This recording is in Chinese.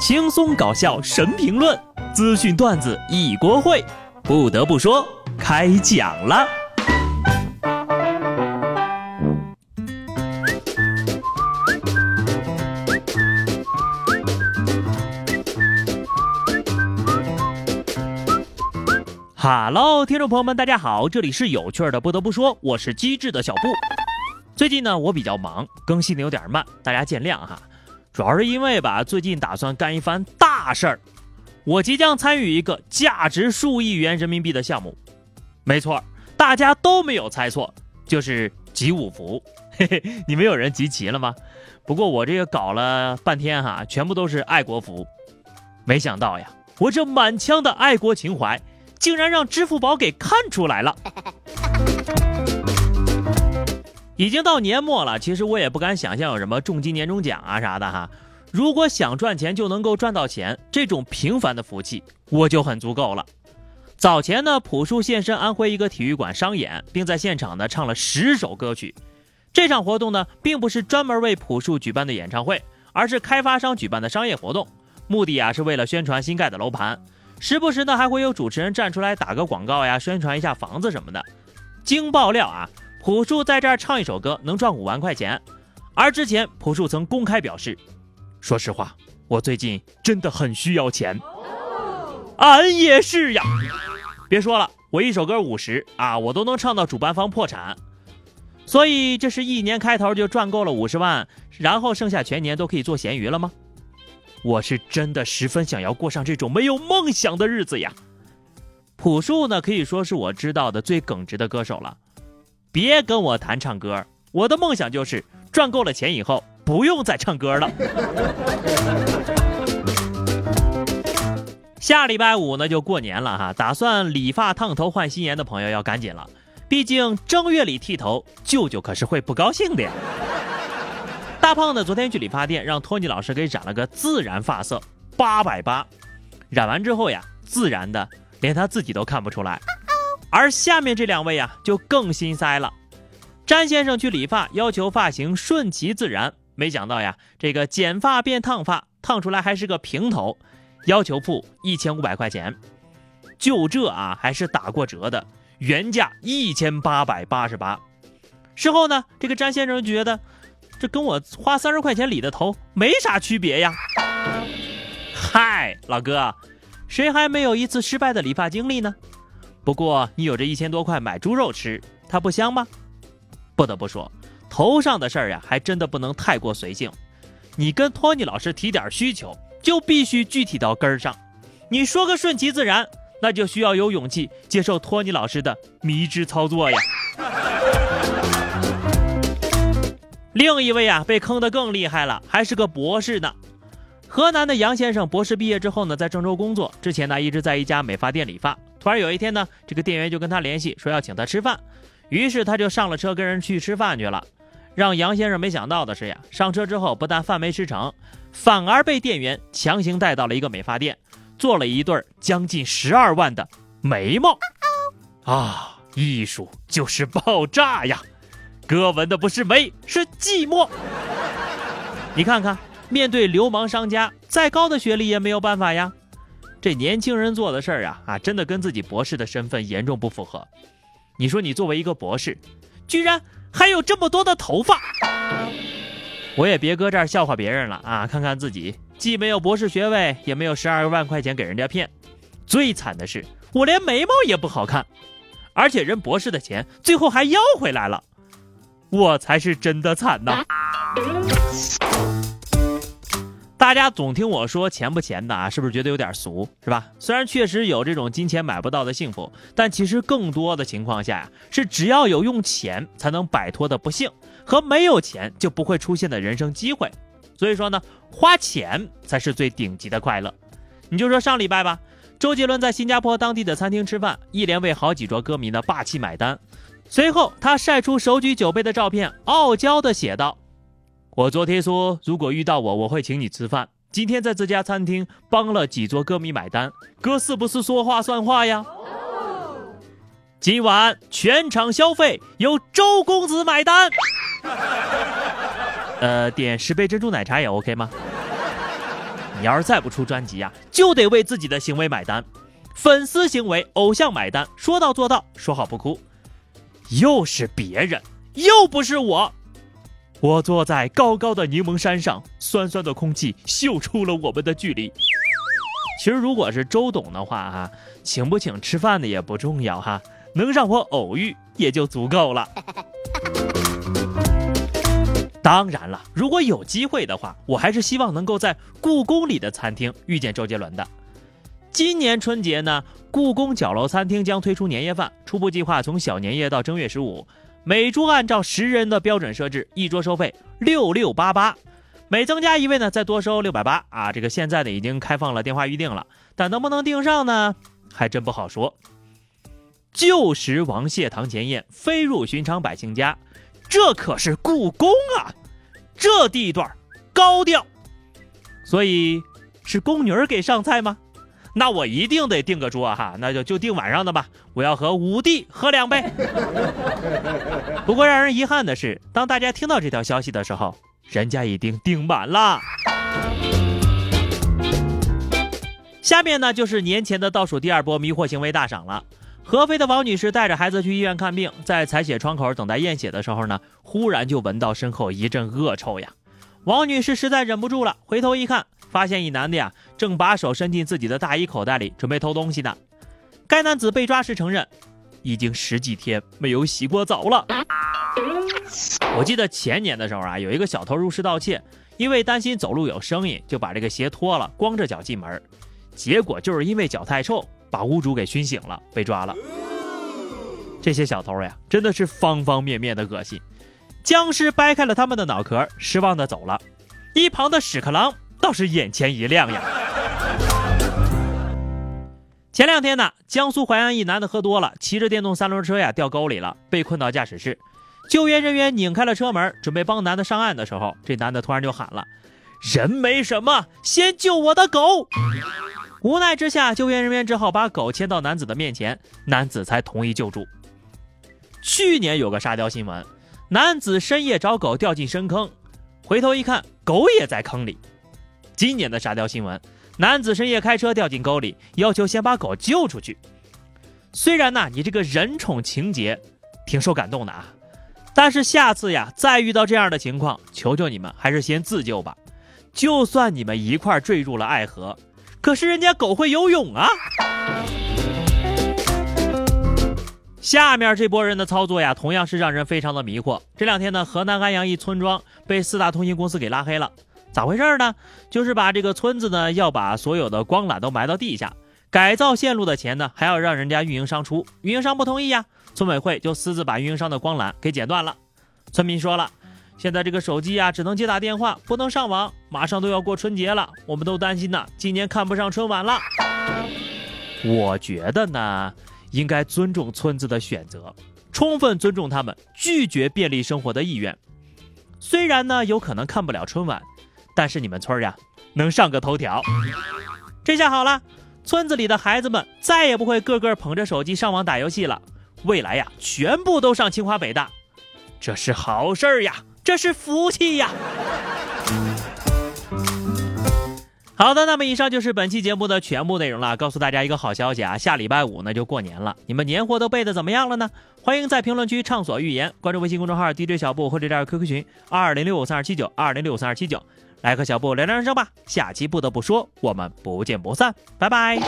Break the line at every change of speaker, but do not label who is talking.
轻松搞笑神评论，资讯段子一锅烩。不得不说，开讲了。哈喽，听众朋友们，大家好，这里是有趣的。不得不说，我是机智的小布。最近呢，我比较忙，更新的有点慢，大家见谅哈。主要是因为吧，最近打算干一番大事儿，我即将参与一个价值数亿元人民币的项目。没错，大家都没有猜错，就是集五福。嘿嘿，你们有人集齐了吗？不过我这个搞了半天哈，全部都是爱国福。没想到呀，我这满腔的爱国情怀。竟然让支付宝给看出来了！已经到年末了，其实我也不敢想象有什么重金年终奖啊啥的哈。如果想赚钱就能够赚到钱，这种平凡的福气我就很足够了。早前呢，朴树现身安徽一个体育馆商演，并在现场呢唱了十首歌曲。这场活动呢，并不是专门为朴树举办的演唱会，而是开发商举办的商业活动，目的啊是为了宣传新盖的楼盘。时不时呢，还会有主持人站出来打个广告呀，宣传一下房子什么的。经爆料啊，朴树在这儿唱一首歌能赚五万块钱。而之前朴树曾公开表示：“说实话，我最近真的很需要钱。”俺也是呀。别说了，我一首歌五十啊，我都能唱到主办方破产。所以这是一年开头就赚够了五十万，然后剩下全年都可以做咸鱼了吗？我是真的十分想要过上这种没有梦想的日子呀！朴树呢，可以说是我知道的最耿直的歌手了。别跟我谈唱歌，我的梦想就是赚够了钱以后不用再唱歌了。下礼拜五呢就过年了哈，打算理发烫头换新颜的朋友要赶紧了，毕竟正月里剃头，舅舅可是会不高兴的呀。大胖呢昨天去理发店，让托尼老师给染了个自然发色，八百八。染完之后呀，自然的连他自己都看不出来。而下面这两位呀，就更心塞了。詹先生去理发，要求发型顺其自然，没想到呀，这个剪发变烫发，烫出来还是个平头，要求付一千五百块钱。就这啊，还是打过折的，原价一千八百八十八。事后呢，这个詹先生觉得。这跟我花三十块钱理的头没啥区别呀！嗨，老哥，谁还没有一次失败的理发经历呢？不过你有这一千多块买猪肉吃，它不香吗？不得不说，头上的事儿呀，还真的不能太过随性。你跟托尼老师提点需求，就必须具体到根儿上。你说个顺其自然，那就需要有勇气接受托尼老师的迷之操作呀。另一位啊，被坑得更厉害了，还是个博士呢。河南的杨先生博士毕业之后呢，在郑州工作，之前呢一直在一家美发店理发。突然有一天呢，这个店员就跟他联系，说要请他吃饭。于是他就上了车，跟人去吃饭去了。让杨先生没想到的是呀，上车之后不但饭没吃成，反而被店员强行带到了一个美发店，做了一对将近十二万的眉毛。啊，艺术就是爆炸呀！哥闻的不是眉，是寂寞。你看看，面对流氓商家，再高的学历也没有办法呀。这年轻人做的事儿啊，啊，真的跟自己博士的身份严重不符合。你说你作为一个博士，居然还有这么多的头发，我也别搁这儿笑话别人了啊！看看自己，既没有博士学位，也没有十二万块钱给人家骗。最惨的是，我连眉毛也不好看，而且人博士的钱最后还要回来了。我才是真的惨呐！大家总听我说钱不钱的啊，是不是觉得有点俗，是吧？虽然确实有这种金钱买不到的幸福，但其实更多的情况下呀，是只要有用钱才能摆脱的不幸，和没有钱就不会出现的人生机会。所以说呢，花钱才是最顶级的快乐。你就说上礼拜吧，周杰伦在新加坡当地的餐厅吃饭，一连为好几桌歌迷呢霸气买单。随后，他晒出手举酒杯的照片，傲娇地写道：“我昨天说，如果遇到我，我会请你吃饭。今天在这家餐厅帮了几桌歌迷买单，哥是不是说话算话呀？今晚全场消费由周公子买单。呃，点十杯珍珠奶茶也 OK 吗？你要是再不出专辑呀，就得为自己的行为买单。粉丝行为，偶像买单，说到做到，说好不哭。又是别人，又不是我。我坐在高高的柠檬山上，酸酸的空气嗅出了我们的距离。其实如果是周董的话，哈，请不请吃饭的也不重要，哈，能让我偶遇也就足够了。当然了，如果有机会的话，我还是希望能够在故宫里的餐厅遇见周杰伦的。今年春节呢，故宫角楼餐厅将推出年夜饭，初步计划从小年夜到正月十五，每桌按照十人的标准设置，一桌收费六六八八，每增加一位呢再多收六百八啊。这个现在呢已经开放了电话预定了，但能不能订上呢，还真不好说。旧时王谢堂前燕，飞入寻常百姓家。这可是故宫啊，这地段高调，所以是宫女儿给上菜吗？那我一定得订个桌哈，那就就订晚上的吧。我要和五弟喝两杯。不过让人遗憾的是，当大家听到这条消息的时候，人家已经订满了。下面呢就是年前的倒数第二波迷惑行为大赏了。合肥的王女士带着孩子去医院看病，在采血窗口等待验血的时候呢，忽然就闻到身后一阵恶臭呀。王女士实在忍不住了，回头一看，发现一男的呀，正把手伸进自己的大衣口袋里，准备偷东西呢。该男子被抓时承认，已经十几天没有洗过澡了。我记得前年的时候啊，有一个小偷入室盗窃，因为担心走路有声音，就把这个鞋脱了，光着脚进门，结果就是因为脚太臭。把屋主给熏醒了，被抓了。这些小偷呀，真的是方方面面的恶心。僵尸掰开了他们的脑壳，失望的走了。一旁的屎壳郎倒是眼前一亮呀。前两天呢，江苏淮安一男的喝多了，骑着电动三轮车呀掉沟里了，被困到驾驶室。救援人员拧开了车门，准备帮男的上岸的时候，这男的突然就喊了：“人没什么，先救我的狗。”无奈之下，救援人员只好把狗牵到男子的面前，男子才同意救助。去年有个沙雕新闻，男子深夜找狗掉进深坑，回头一看，狗也在坑里。今年的沙雕新闻，男子深夜开车掉进沟里，要求先把狗救出去。虽然呢，你这个人宠情节挺受感动的啊，但是下次呀，再遇到这样的情况，求求你们还是先自救吧。就算你们一块坠入了爱河。可是人家狗会游泳啊！下面这波人的操作呀，同样是让人非常的迷惑。这两天呢，河南安阳一村庄被四大通信公司给拉黑了，咋回事呢？就是把这个村子呢，要把所有的光缆都埋到地下，改造线路的钱呢，还要让人家运营商出，运营商不同意呀，村委会就私自把运营商的光缆给剪断了。村民说了。现在这个手机呀，只能接打电话，不能上网。马上都要过春节了，我们都担心呢，今年看不上春晚了。我觉得呢，应该尊重村子的选择，充分尊重他们拒绝便利生活的意愿。虽然呢，有可能看不了春晚，但是你们村呀，能上个头条。这下好了，村子里的孩子们再也不会个个捧着手机上网打游戏了，未来呀，全部都上清华北大，这是好事儿呀。这是福气呀！好的，那么以上就是本期节目的全部内容了。告诉大家一个好消息啊，下礼拜五呢就过年了，你们年货都备的怎么样了呢？欢迎在评论区畅所欲言，关注微信公众号 DJ 小布或者加 QQ 群二零六五三二七九二二零六五三二七九，来和小布聊聊人生吧。下期不得不说，我们不见不散，拜拜。